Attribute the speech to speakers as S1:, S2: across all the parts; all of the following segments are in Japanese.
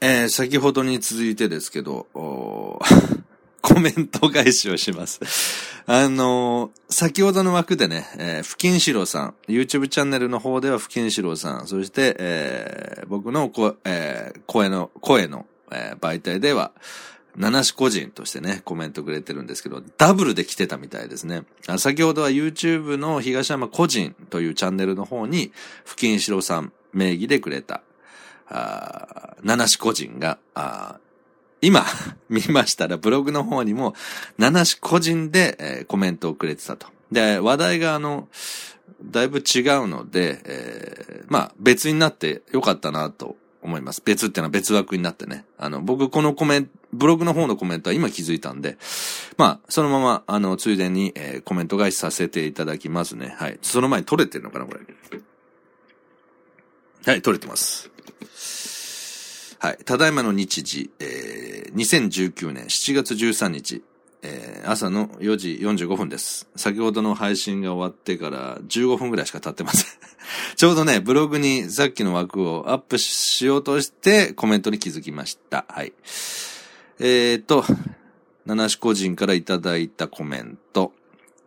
S1: えー、先ほどに続いてですけど、コメント返しをします。あのー、先ほどの枠でね、えー、不金四郎さん、YouTube チャンネルの方では不金四郎さん、そして、えー、僕の声、えー、声の、声の、えー、媒体では、七種個人としてね、コメントくれてるんですけど、ダブルで来てたみたいですね。先ほどは YouTube の東山個人というチャンネルの方に、不金四郎さん名義でくれた、あ七種個人が、あ今、見ましたら、ブログの方にも、七種個人で、えー、コメントをくれてたと。で、話題があの、だいぶ違うので、えー、まあ、別になってよかったなと思います。別ってのは別枠になってね。あの、僕このコメント、ブログの方のコメントは今気づいたんで、まあ、そのまま、あの、ついでに、えー、コメント返しさせていただきますね。はい。その前に撮れてるのかなこれ。はい、撮れてます。はい。ただいまの日時、えー、2019年7月13日、えー、朝の4時45分です。先ほどの配信が終わってから15分ぐらいしか経ってません。ちょうどね、ブログにさっきの枠をアップしようとしてコメントに気づきました。はい。えーと、七種個人からいただいたコメント。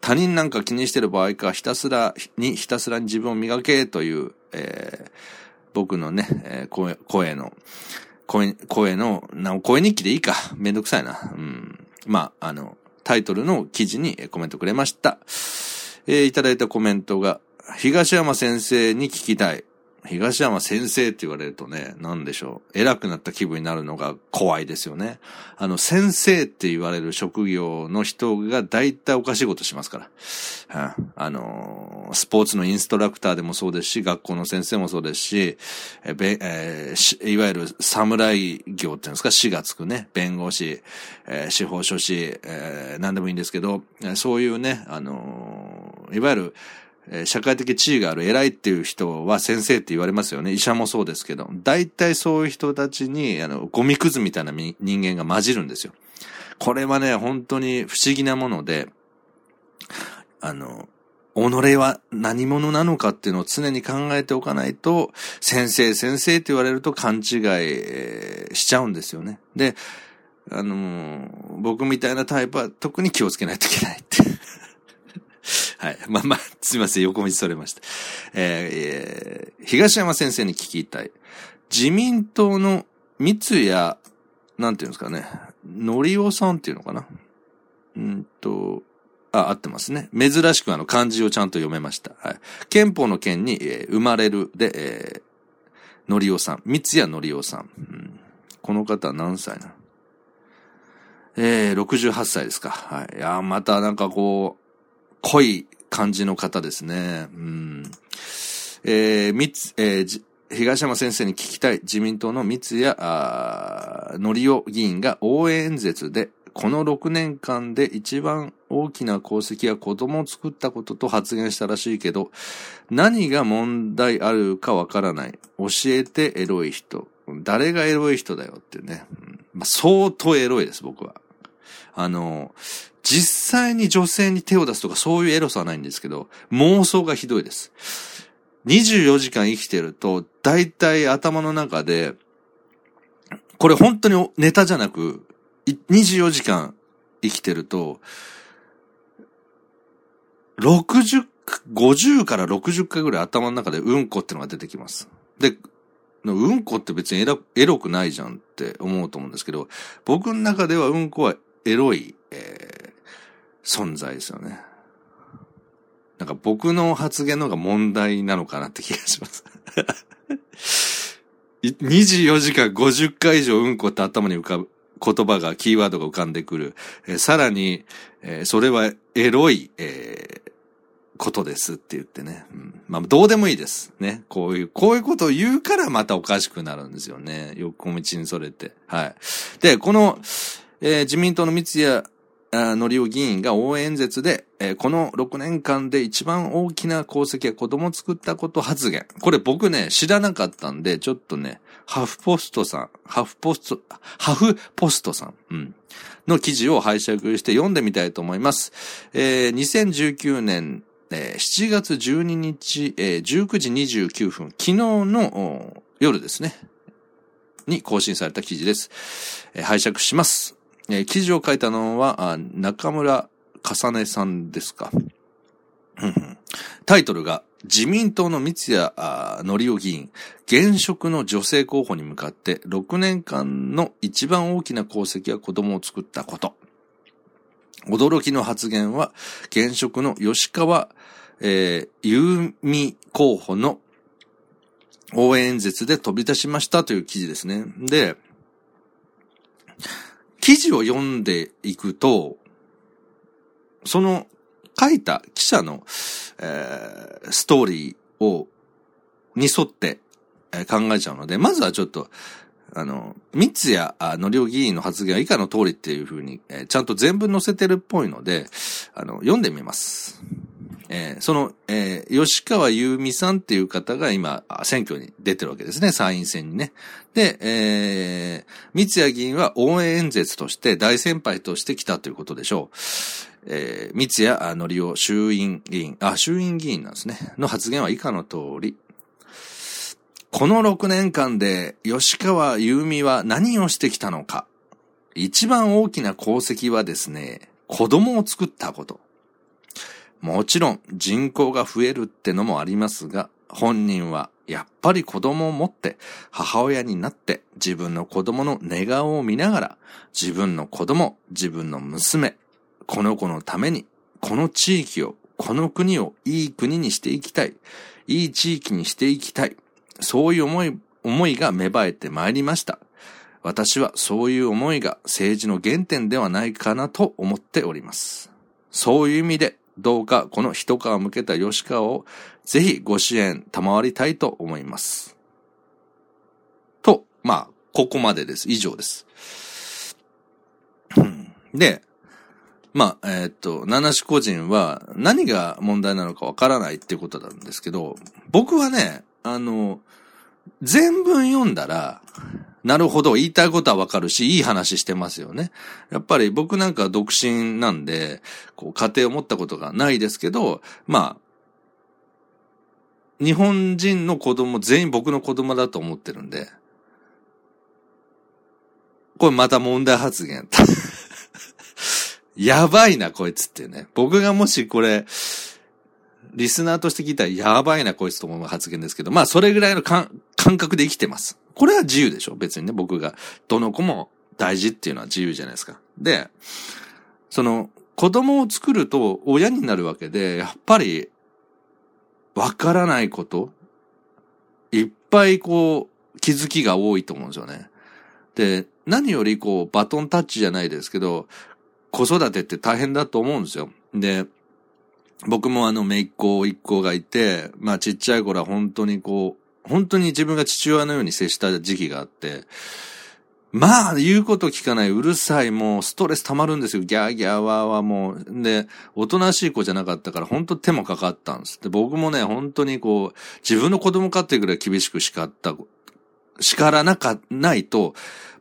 S1: 他人なんか気にしてる場合か、ひたすらに、ひたすらに自分を磨けという、えー僕のね、えー、声、声の、声、声の、な、声日記でいいか。めんどくさいな。うん。まあ、あの、タイトルの記事にコメントくれました。えー、いただいたコメントが、東山先生に聞きたい。東山先生って言われるとね、なんでしょう。偉くなった気分になるのが怖いですよね。あの、先生って言われる職業の人が大体おかしいことしますから。あの、スポーツのインストラクターでもそうですし、学校の先生もそうですし、えべえー、いわゆる侍業っていうんですか、死がつくね、弁護士、えー、司法書士、えー、何でもいいんですけど、そういうね、あの、いわゆる、え社会的地位がある偉いっていう人は先生って言われますよね。医者もそうですけど。大体そういう人たちに、あの、ゴミくずみたいな人間が混じるんですよ。これはね、本当に不思議なもので、あの、己は何者なのかっていうのを常に考えておかないと、先生、先生って言われると勘違いしちゃうんですよね。で、あの、僕みたいなタイプは特に気をつけないといけないって。はい。まあまあ、すいません、横道それました。えー、東山先生に聞きたい。自民党の三谷、なんていうんですかね、のりおさんっていうのかなうんと、あ、合ってますね。珍しくあの漢字をちゃんと読めました。はい。憲法の件に、えー、生まれるで、えー、のりおさん。三谷のりおさん。うん、この方何歳なえー、68歳ですか。はい。いや、またなんかこう、濃い感じの方ですね。うん。えー、三つ、えー、東山先生に聞きたい自民党の三谷のりお議員が応援演説で、この6年間で一番大きな功績は子供を作ったことと発言したらしいけど、何が問題あるかわからない。教えてエロい人。誰がエロい人だよってね。まあ、相当エロいです、僕は。あの、実際に女性に手を出すとかそういうエロさはないんですけど、妄想がひどいです。24時間生きてると、大体頭の中で、これ本当にネタじゃなく、24時間生きてると、60、50から60回ぐらい頭の中でうんこってのが出てきます。で、うんこって別にエロエロくないじゃんって思うと思うんですけど、僕の中ではうんこはエロい、え存在ですよね。なんか僕の発言の方が問題なのかなって気がします。24時間50回以上うんこって頭に浮かぶ言葉が、キーワードが浮かんでくる。えー、さらに、えー、それはエロい、えー、ことですって言ってね。うん、まあ、どうでもいいです。ね。こういう、こういうことを言うからまたおかしくなるんですよね。横道にそれて。はい。で、この、えー、自民党の三谷のりお議員が応援演説で、えこの6年間で一番大きな功績は子供を作ったこと発言。これ僕ね、知らなかったんで、ちょっとね、ハフポストさん、ハフポスト、ハフポストさん、うん、の記事を拝借して読んでみたいと思います。えー、2019年、えー、7月12日、えー、19時29分、昨日の夜ですね。に更新された記事です。えー、拝借します。えー、記事を書いたのは、中村重ねさんですか。タイトルが、自民党の三谷則夫議員、現職の女性候補に向かって6年間の一番大きな功績は子供を作ったこと。驚きの発言は、現職の吉川、えー、ゆう候補の応援演説で飛び出しましたという記事ですね。で、記事を読んでいくと、その書いた記者の、えー、ストーリーを、に沿って、え考えちゃうので、まずはちょっと、あの、三ツ谷のりょう議員の発言は以下の通りっていうふうに、えー、ちゃんと全文載せてるっぽいので、あの、読んでみます。えー、その、えー、吉川優美さんっていう方が今、選挙に出てるわけですね、参院選にね。で、えー、三谷議員は応援演説として大先輩として来たということでしょう。えー、三谷のりお衆院議員、あ、衆院議員なんですね。の発言は以下の通り。この6年間で吉川優美は何をしてきたのか。一番大きな功績はですね、子供を作ったこと。もちろん人口が増えるってのもありますが、本人はやっぱり子供を持って母親になって自分の子供の寝顔を見ながら自分の子供、自分の娘、この子のためにこの地域を、この国をいい国にしていきたい。いい地域にしていきたい。そういう思い、思いが芽生えてまいりました。私はそういう思いが政治の原点ではないかなと思っております。そういう意味でどうかこの一皮向けた吉川をぜひご支援賜りたいと思います。と、まあ、ここまでです。以上です。で、まあ、えー、っと、七種個人は何が問題なのかわからないっていうことなんですけど、僕はね、あの、全文読んだら、なるほど、言いたいことはわかるし、いい話してますよね。やっぱり僕なんか独身なんで、こう、家庭を持ったことがないですけど、まあ、日本人の子供全員僕の子供だと思ってるんで、これまた問題発言。やばいな、こいつってね。僕がもしこれ、リスナーとして聞いたらやばいな、こいつと思う発言ですけど、まあ、それぐらいの感覚で生きてます。これは自由でしょ別にね、僕が。どの子も大事っていうのは自由じゃないですか。で、その、子供を作ると親になるわけで、やっぱり、わからないこと、いっぱいこう、気づきが多いと思うんですよね。で、何よりこう、バトンタッチじゃないですけど、子育てって大変だと思うんですよ。で、僕もあの、めいっ子、一子がいて、まあちっちゃい頃は本当にこう、本当に自分が父親のように接した時期があって、まあ、言うこと聞かない、うるさい、もう、ストレス溜まるんですよ。ギャーギャーワーはもう。で、おとなしい子じゃなかったから、本当手もかかったんです。で、僕もね、本当にこう、自分の子供かっていうぐらい厳しく叱った、叱らなか、ないと、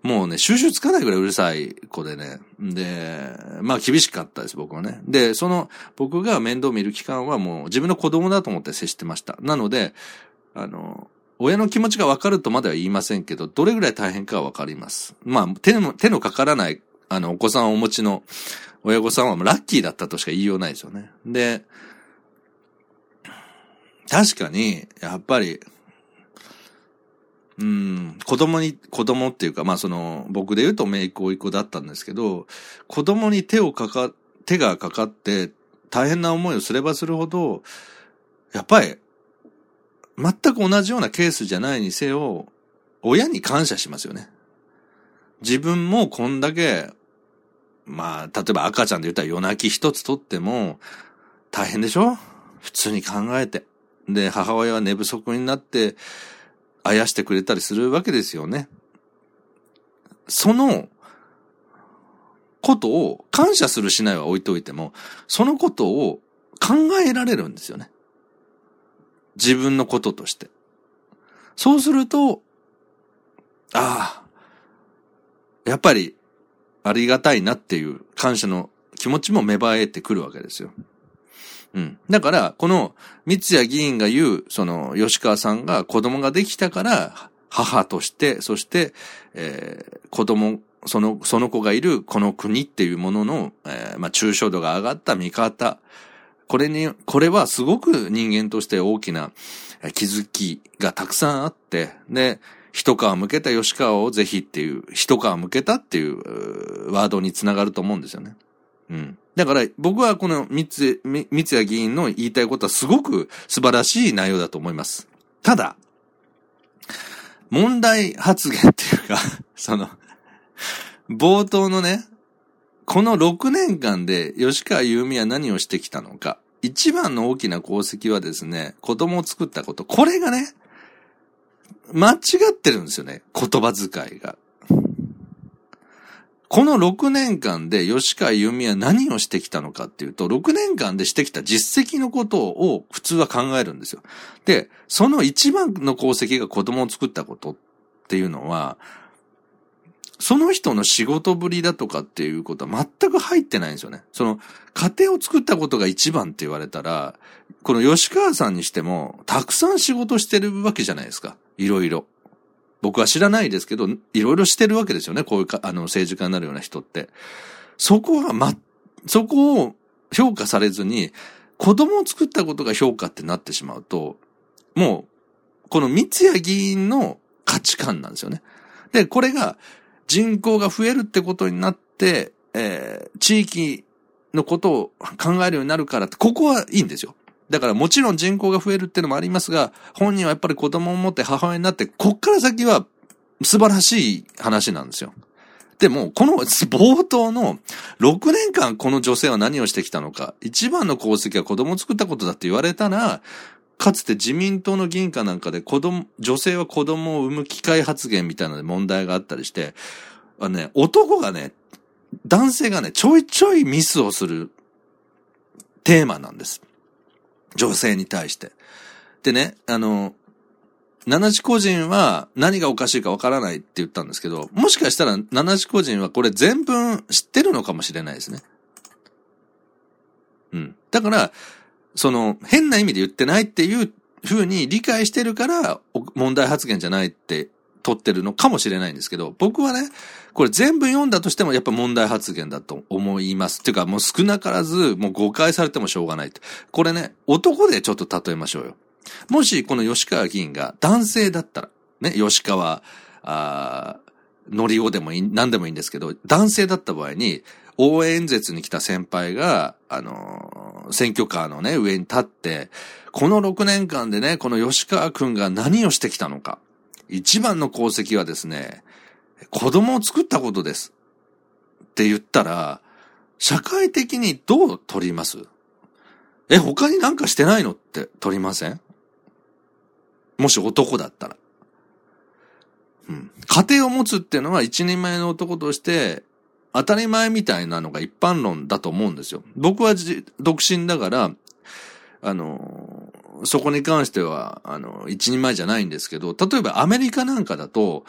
S1: もうね、収集つかないぐらいうるさい子でね。で、まあ厳しかったです、僕はね。で、その、僕が面倒見る期間はもう自分の子供だと思って接してました。なので、あの、親の気持ちがわかるとまでは言いませんけど、どれぐらい大変かはわかります。まあ、手の、手のかからない、あの、お子さんをお持ちの親御さんはラッキーだったとしか言いようないですよね。で、確かに、やっぱり、うん、子供に、子供っていうか、まあその、僕で言うと姪っ子、甥っ子だったんですけど、子供に手をかか、手がかかって大変な思いをすればするほど、やっぱり全く同じようなケースじゃないにせよ、親に感謝しますよね。自分もこんだけ、まあ、例えば赤ちゃんで言ったら夜泣き一つとっても、大変でしょ？普通に考えて。で、母親は寝不足になって、あやしてくれたりするわけですよね。その、ことを感謝するしないは置いといても、そのことを考えられるんですよね。自分のこととして。そうすると、ああ、やっぱりありがたいなっていう感謝の気持ちも芽生えてくるわけですよ。うん。だから、この三谷議員が言う、その、吉川さんが子供ができたから、母として、そして、えー、子供、その、その子がいるこの国っていうものの、えー、まあ、抽象度が上がった見方。これに、これはすごく人間として大きな気づきがたくさんあって、で、一皮向けた吉川をぜひっていう、一皮向けたっていうワードにつながると思うんですよね。うん。だから僕はこの三つ、三谷議員の言いたいことはすごく素晴らしい内容だと思います。ただ、問題発言っていうか その、冒頭のね、この6年間で吉川優美は何をしてきたのか。一番の大きな功績はですね、子供を作ったこと。これがね、間違ってるんですよね。言葉遣いが。この6年間で吉川由美は何をしてきたのかっていうと、6年間でしてきた実績のことを普通は考えるんですよ。で、その一番の功績が子供を作ったことっていうのは、その人の仕事ぶりだとかっていうことは全く入ってないんですよね。その、家庭を作ったことが一番って言われたら、この吉川さんにしても、たくさん仕事してるわけじゃないですか。いろいろ。僕は知らないですけど、いろいろしてるわけですよね。こういうか、あの、政治家になるような人って。そこはま、そこを評価されずに、子供を作ったことが評価ってなってしまうと、もう、この三谷議員の価値観なんですよね。で、これが人口が増えるってことになって、えー、地域のことを考えるようになるからって、ここはいいんですよ。だからもちろん人口が増えるっていうのもありますが、本人はやっぱり子供を持って母親になって、こっから先は素晴らしい話なんですよ。でも、この冒頭の6年間この女性は何をしてきたのか、一番の功績は子供を作ったことだって言われたら、かつて自民党の議員かなんかで子供、女性は子供を産む機会発言みたいなので問題があったりして、あね、男がね、男性がね、ちょいちょいミスをするテーマなんです。女性に対して。でね、あの、七地個人は何がおかしいかわからないって言ったんですけど、もしかしたら七地個人はこれ全文知ってるのかもしれないですね。うん。だから、その、変な意味で言ってないっていう風に理解してるから、問題発言じゃないって取ってるのかもしれないんですけど、僕はね、これ全部読んだとしてもやっぱ問題発言だと思います。っていうかもう少なからずもう誤解されてもしょうがない。これね、男でちょっと例えましょうよ。もしこの吉川議員が男性だったら、ね、吉川、あのりおでもいい、何でもいいんですけど、男性だった場合に、応援演説に来た先輩が、あのー、選挙カーのね、上に立って、この6年間でね、この吉川くんが何をしてきたのか。一番の功績はですね、子供を作ったことです。って言ったら、社会的にどう取ります？え、他になんかしてないのって取りません？もし男だったら。うん。家庭を持つっていうのは一人前の男として当たり前みたいなのが一般論だと思うんですよ。僕は独身だから、あの、そこに関しては、あの、一人前じゃないんですけど、例えばアメリカなんかだと、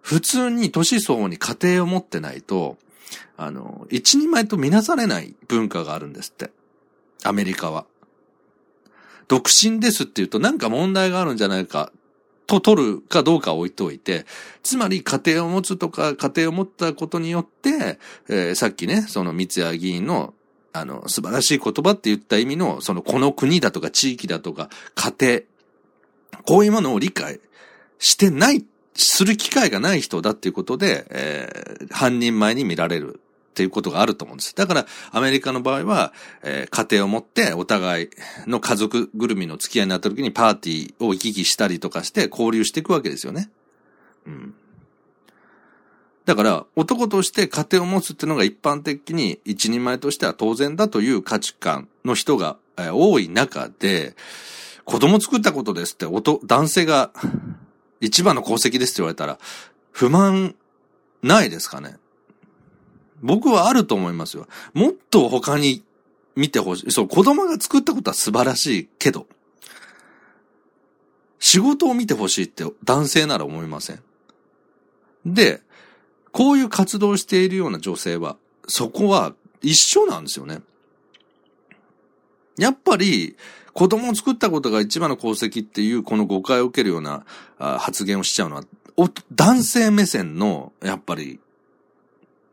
S1: 普通に年相応に家庭を持ってないと、あの、一人前とみなされない文化があるんですって。アメリカは。独身ですって言うとなんか問題があるんじゃないかと取るかどうか置いておいて、つまり家庭を持つとか家庭を持ったことによって、えー、さっきね、その三谷議員のあの、素晴らしい言葉って言った意味の、その、この国だとか地域だとか家庭、こういうものを理解してない、する機会がない人だっていうことで、えー、犯人前に見られる。っていうことがあると思うんです。だから、アメリカの場合は、えー、家庭を持ってお互いの家族ぐるみの付き合いになった時にパーティーを行き来したりとかして交流していくわけですよね。うん。だから、男として家庭を持つっていうのが一般的に一人前としては当然だという価値観の人が多い中で、子供作ったことですって、男性が一番の功績ですって言われたら、不満ないですかね僕はあると思いますよ。もっと他に見てほしい。そう、子供が作ったことは素晴らしいけど、仕事を見てほしいって男性なら思いません？で、こういう活動をしているような女性は、そこは一緒なんですよね。やっぱり、子供を作ったことが一番の功績っていう、この誤解を受けるような発言をしちゃうのは、男性目線の、やっぱり、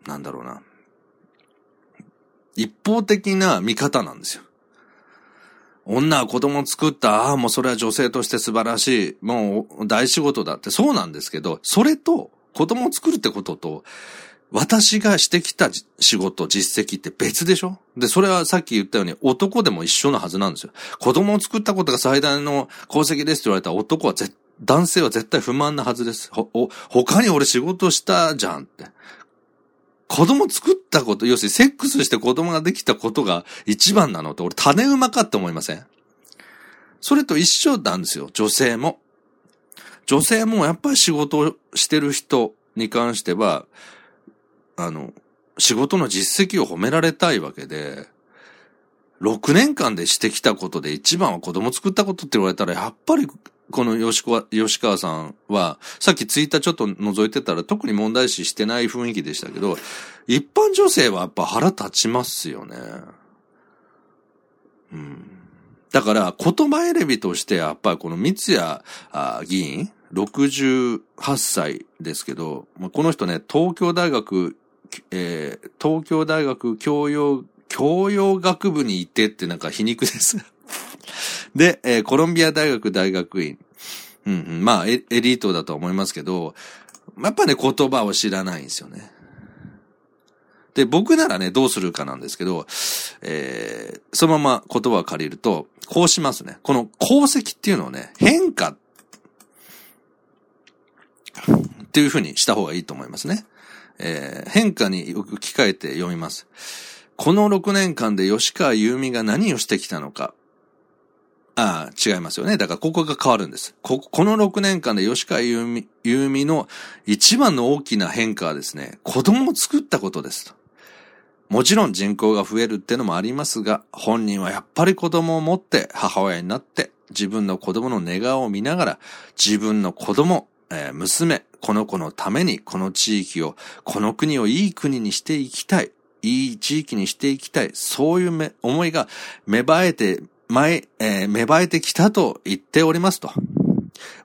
S1: なんだろうな。一方的な見方なんですよ。女は子供を作った、ああ、もうそれは女性として素晴らしい、もう大仕事だってそうなんですけど、それと子供を作るってことと、私がしてきた仕事、実績って別でしょ？で、それはさっき言ったように男でも一緒のはずなんですよ。子供を作ったことが最大の功績ですって言われたら男は男性は絶対不満なはずです。ほ、他に俺仕事したじゃんって。子供作ったこと、要するにセックスして子供ができたことが一番なのって俺種馬かって思いません？それと一緒なんですよ、女性も。女性もやっぱり仕事をしてる人に関しては、あの、仕事の実績を褒められたいわけで、6年間でしてきたことで一番は子供作ったことって言われたら、やっぱりこの吉川吉川さんは、さっきツイッターちょっと覗いてたら特に問題視してない雰囲気でしたけど、一般女性はやっぱ腹立ちますよね。うん。だから言葉選びとしてやっぱりこの三谷議員、68歳ですけど、この人ね、東京大学、えー、東京大学教養、教養学部にいてってなんか皮肉ですで、えー、コロンビア大学大学院。うん、うん、まあエ、リートだと思いますけど、やっぱね、言葉を知らないんですよね。で、僕ならね、どうするかなんですけど、えー、そのまま言葉を借りると、こうしますね。この功績っていうのをね、変化っていうふうにした方がいいと思いますね。えー、変化に置き換えて読みます。この6年間で吉川優美が何をしてきたのか。ああ、違いますよね。だからここが変わるんです。こ、この6年間で吉川優美、優美の一番の大きな変化はですね、子供を作ったことですと。もちろん人口が増えるってのもありますが、本人はやっぱり子供を持って母親になって自分の子供の寝顔を見ながら自分の子供、えー、娘、この子のためにこの地域を、この国をいい国にしていきたい。いい地域にしていきたい。そういう思いが芽生えて前、えー、芽生えてきたと言っておりますと。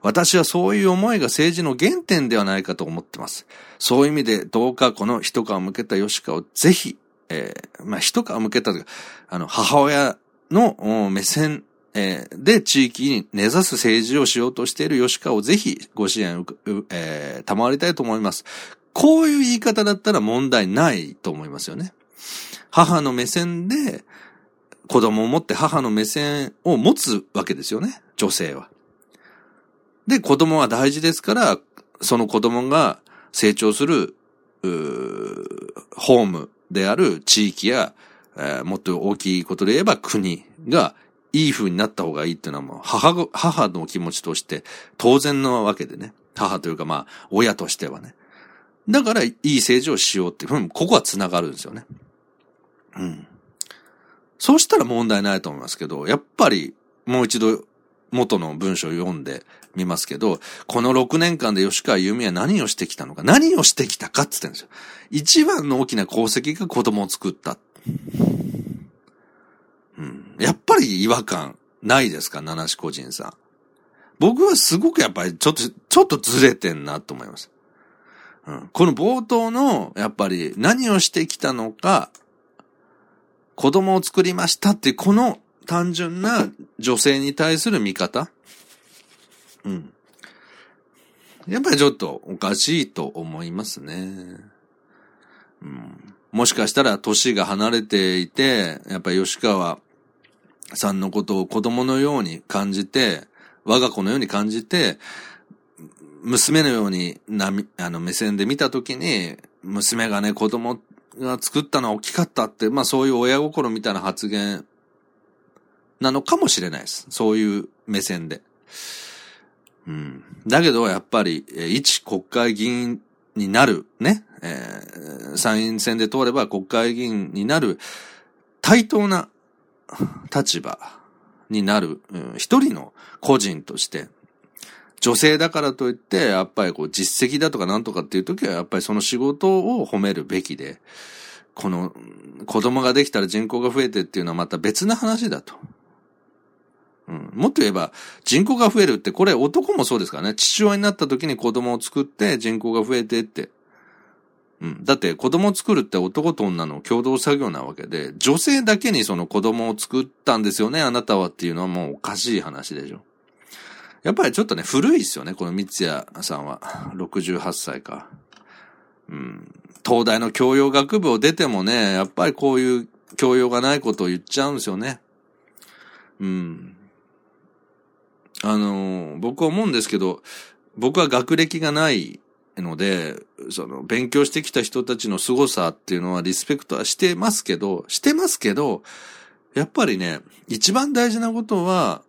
S1: 私はそういう思いが政治の原点ではないかと思ってます。そういう意味で、どうかこの一皮向けた吉川をぜひ、えー、まあ、一皮向けたというか、あの、母親の目線、えー、で地域に根ざす政治をしようとしている吉川をぜひご支援、えー、賜りたいと思います。こういう言い方だったら問題ないと思いますよね。母の目線で、子供を持って母の目線を持つわけですよね、女性は。で、子供は大事ですから、その子供が成長する、ホームである地域や、えー、もっと大きいことで言えば国がいい風になった方がいいっていうのはもう母、母の気持ちとして当然のわけでね。母というかまあ、親としてはね。だから、いい政治をしようっていうふうに、ここは繋がるんですよね。うん。そうしたら問題ないと思いますけど、やっぱりもう一度元の文章を読んでみますけど、この6年間で吉川由美は何をしてきたのか、何をしてきたかって言ってるんですよ。一番の大きな功績が子供を作った。うん、やっぱり違和感ないですか、七志個人さん。僕はすごくやっぱりちょっと、ちょっとずれてんなと思います。うん、この冒頭の、やっぱり何をしてきたのか、子供を作りましたって、この単純な女性に対する見方。うん。やっぱりちょっとおかしいと思いますね。うん。もしかしたら年が離れていて、やっぱり吉川さんのことを子供のように感じて、我が子のように感じて、娘のようにな、あの目線で見たときに、娘がね、子供が作ったのは大きかったって、まあそういう親心みたいな発言なのかもしれないです。そういう目線で。うん。だけど、やっぱり、一国会議員になる、ね、えー、参院選で通れば国会議員になる対等な立場になる、うん、一人の個人として、女性だからといって、やっぱりこう実績だとかなんとかっていう時は、やっぱりその仕事を褒めるべきで、この、子供ができたら人口が増えてっていうのはまた別な話だと。うん、もっと言えば、人口が増えるって、これ男もそうですからね。父親になった時に子供を作って人口が増えてって。うん。だって子供を作るって男と女の共同作業なわけで、女性だけにその子供を作ったんですよね、あなたはっていうのはもうおかしい話でしょ。やっぱりちょっとね、古いですよね、この三ツ矢さんは。68歳か。うん。東大の教養学部を出てもね、やっぱりこういう教養がないことを言っちゃうんですよね。うん。あの、僕は思うんですけど、僕は学歴がないので、その、勉強してきた人たちの凄さっていうのはリスペクトはしてますけど、してますけど、やっぱりね、一番大事なことは、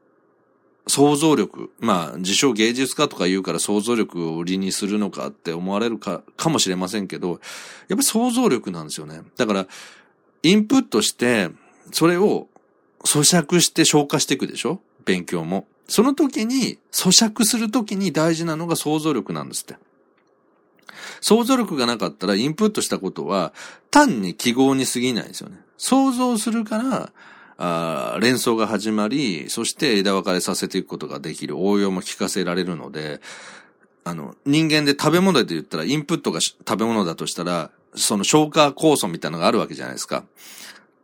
S1: 想像力。まあ、自称芸術家とか言うから想像力を売りにするのかって思われるか、かもしれませんけど、やっぱ想像力なんですよね。だから、インプットして、それを咀嚼して消化していくでしょ？勉強も。その時に、咀嚼する時に大事なのが想像力なんですって。想像力がなかったらインプットしたことは単に記号に過ぎないんですよね。想像するから、あ連想が始まり、そして枝分かれさせていくことができる、応用も聞かせられるので、あの、人間で食べ物で言ったら、インプットが食べ物だとしたら、その消化酵素みたいなのがあるわけじゃないですか。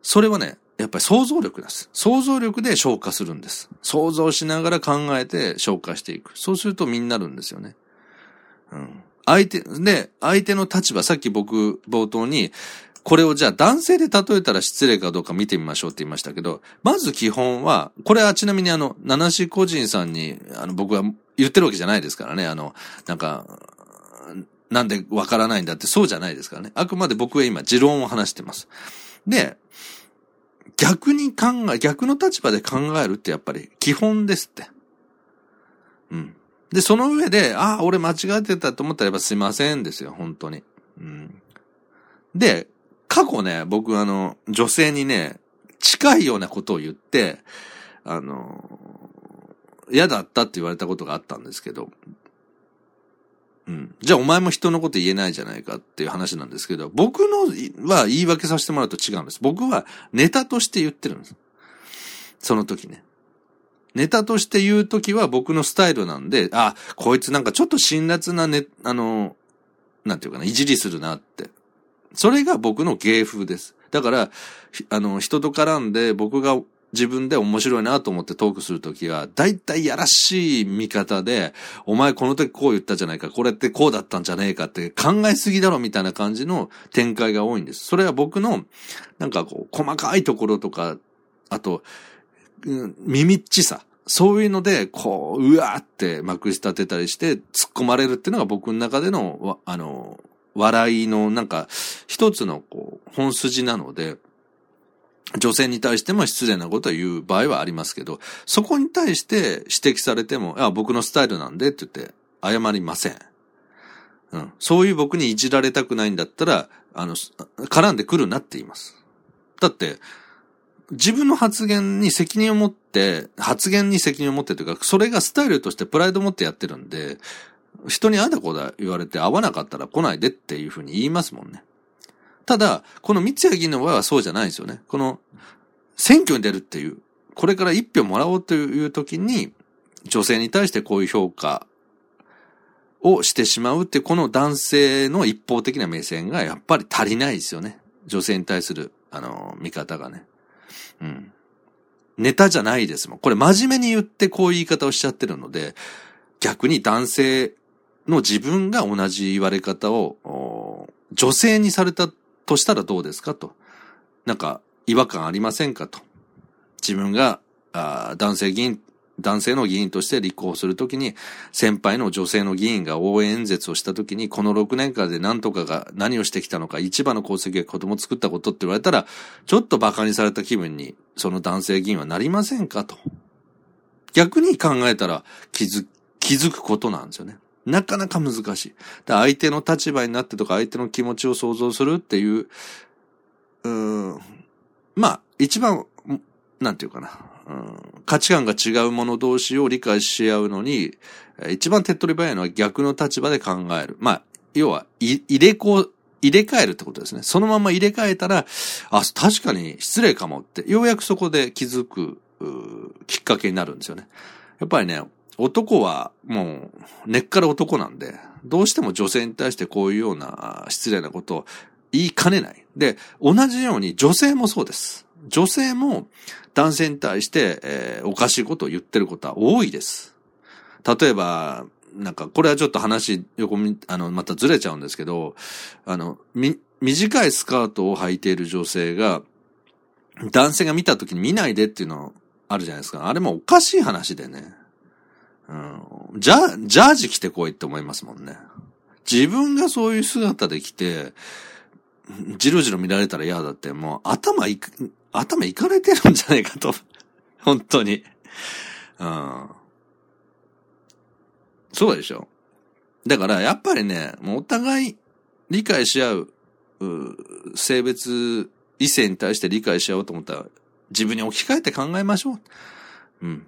S1: それはね、やっぱり想像力です。想像力で消化するんです。想像しながら考えて消化していく。そうすると身になるんですよね。うん。相手、で、相手の立場、さっき僕冒頭に、これをじゃあ男性で例えたら失礼かどうか見てみましょうって言いましたけど、まず基本は、これはちなみにあの、七志個人さんに、あの、僕は言ってるわけじゃないですからね、あの、なんか、なんでわからないんだってそうじゃないですからね。あくまで僕は今持論を話してます。で、逆に考え、逆の立場で考えるってやっぱり基本ですって。うん。で、その上で、ああ、俺間違ってたと思ったらやっぱすいませんですよ、本当に。うん。で、過去ね、僕あの、女性にね、近いようなことを言って、あの、嫌だったって言われたことがあったんですけど、うん。じゃあお前も人のこと言えないじゃないかっていう話なんですけど、僕のは言い訳させてもらうと違うんです。僕はネタとして言ってるんです。その時ね。ネタとして言う時は僕のスタイルなんで、あ、こいつなんかちょっと辛辣なね、あの、なんていうかな、いじりするなってそれが僕の芸風です。だから、あの、人と絡んで僕が自分で面白いなと思ってトークするときは、大体やらしい見方で、お前この時こう言ったじゃないか、これってこうだったんじゃねえかって考えすぎだろみたいな感じの展開が多いんです。それは僕の、なんかこう、細かいところとか、あと、うん、耳っちさ。そういうので、こう、うわーってまくし立てたりして、突っ込まれるっていうのが僕の中での、あの、笑いのなんか一つのこう本筋なので、女性に対しても失礼なことを言う場合はありますけど、そこに対して指摘されても、あ、僕のスタイルなんでって言って謝りません。うん。そういう僕にいじられたくないんだったら、あの、絡んでくるなって言います。だって、自分の発言に責任を持って、発言に責任を持ってというか、それがスタイルとしてプライドを持ってやってるんで、人にあんだこだ言われて会わなかったら来ないでっていうふうに言いますもんね。ただ、この三谷議員の場合はそうじゃないですよね。この、選挙に出るっていう、これから一票もらおうという時に、女性に対してこういう評価をしてしまうって、この男性の一方的な目線がやっぱり足りないですよね。女性に対する、あの、見方がね。うん。ネタじゃないですもん。これ真面目に言ってこういう言い方をしちゃってるので、逆に男性の自分が同じ言われ方を、女性にされたとしたらどうですかと。なんか、違和感ありませんかと。自分が、男性議員、男性の議員として立候補するときに、先輩の女性の議員が応援演説をしたときに、この6年間で何とかが何をしてきたのか、一番の功績が子供を作ったことって言われたら、ちょっと馬鹿にされた気分に、その男性議員はなりませんかと。逆に考えたら気づ、気づくことなんですよね。なかなか難しい。相手の立場になってとか相手の気持ちを想像するっていう、うん、まあ、一番、なんていうかな、うん、価値観が違う者同士を理解し合うのに、一番手っ取り早いのは逆の立場で考える。まあ、要は、入れ子入れ替えるってことですね。そのまま入れ替えたら、あ、確かに失礼かもって、ようやくそこで気づく、きっかけになるんですよね。やっぱりね、男はもう根っから男なんで、どうしても女性に対してこういうような失礼なことを言いかねない。で、同じように女性もそうです。女性も男性に対して、えー、おかしいことを言ってることは多いです。例えば、なんか、これはちょっと話、横み、あの、またずれちゃうんですけど、あの、み、短いスカートを履いている女性が、男性が見た時に見ないでっていうのあるじゃないですか。あれもおかしい話でね。うん。じゃ、ジャージ着てこいって思いますもんね。自分がそういう姿で来て、じろじろ見られたら嫌だって、もう頭いく、頭いかれてるんじゃないかと。本当に。うん。そうでしょ。だからやっぱりね、もうお互い理解し合う、う性別、異性に対して理解し合おうと思ったら、自分に置き換えて考えましょう。うん。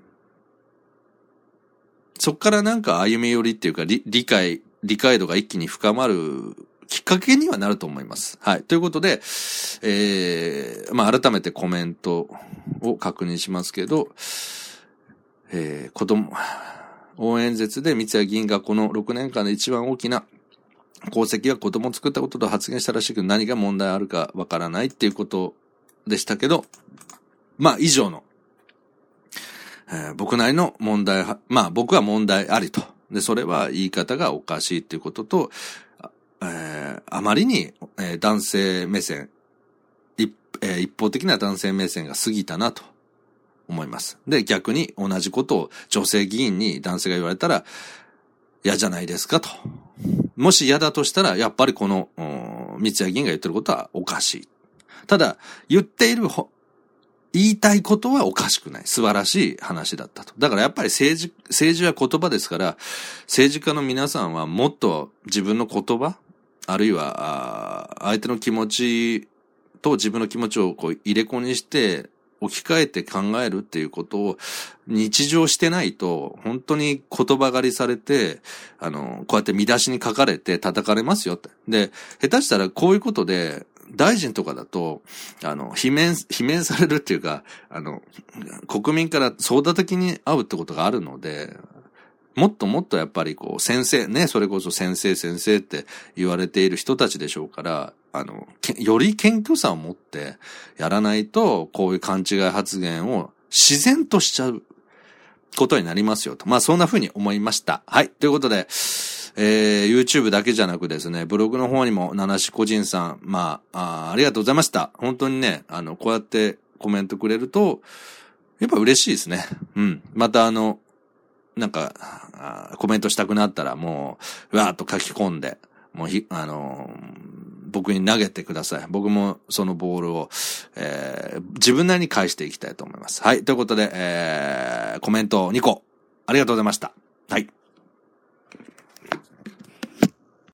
S1: そっからなんか歩み寄りっていうか理、解、理解度が一気に深まるきっかけにはなると思います。はい。ということで、えー、まあ、改めてコメントを確認しますけど、えー、子供、応援演説で三谷議員がこの6年間で一番大きな功績は子供を作ったことと発言したらしいけど何が問題あるかわからないっていうことでしたけど、まあ以上の、えー、僕なりの問題は、まあ僕は問題ありと。で、それは言い方がおかしいっていうことと、えー、あまりに、えー、男性目線、一,、えー、一方的な男性目線が過ぎたなと思います。で、逆に同じことを女性議員に男性が言われたら嫌じゃないですかと。もし嫌だとしたら、やっぱりこの、三谷議員が言ってることはおかしい。ただ、言っている言いたいことはおかしくない。素晴らしい話だったと。だからやっぱり政治、政治は言葉ですから、政治家の皆さんはもっと自分の言葉、あるいは、相手の気持ちと自分の気持ちをこう入れ子にして置き換えて考えるっていうことを日常してないと、本当に言葉狩りされて、あの、こうやって見出しに書かれて叩かれますよって。で、下手したらこういうことで、大臣とかだと、あの、罷免、罷免されるっていうか、あの、国民から相談的に会うってことがあるので、もっともっとやっぱりこう、先生、ね、それこそ先生先生って言われている人たちでしょうから、あの、より謙虚さを持ってやらないと、こういう勘違い発言を自然としちゃうことになりますよと。まあそんな風に思いました。はい。ということで、えー、YouTube だけじゃなくですね、ブログの方にも、七志個人さん、まあ、あありがとうございました。本当にね、あの、こうやってコメントくれると、やっぱ嬉しいですね。うん。またあの、なんか、コメントしたくなったらもう、わーっと書き込んで、もうひ、あの僕に投げてください。僕もそのボールを、えー、自分なりに返していきたいと思います。はい。ということで、えー、コメント2個、ありがとうございました。はい。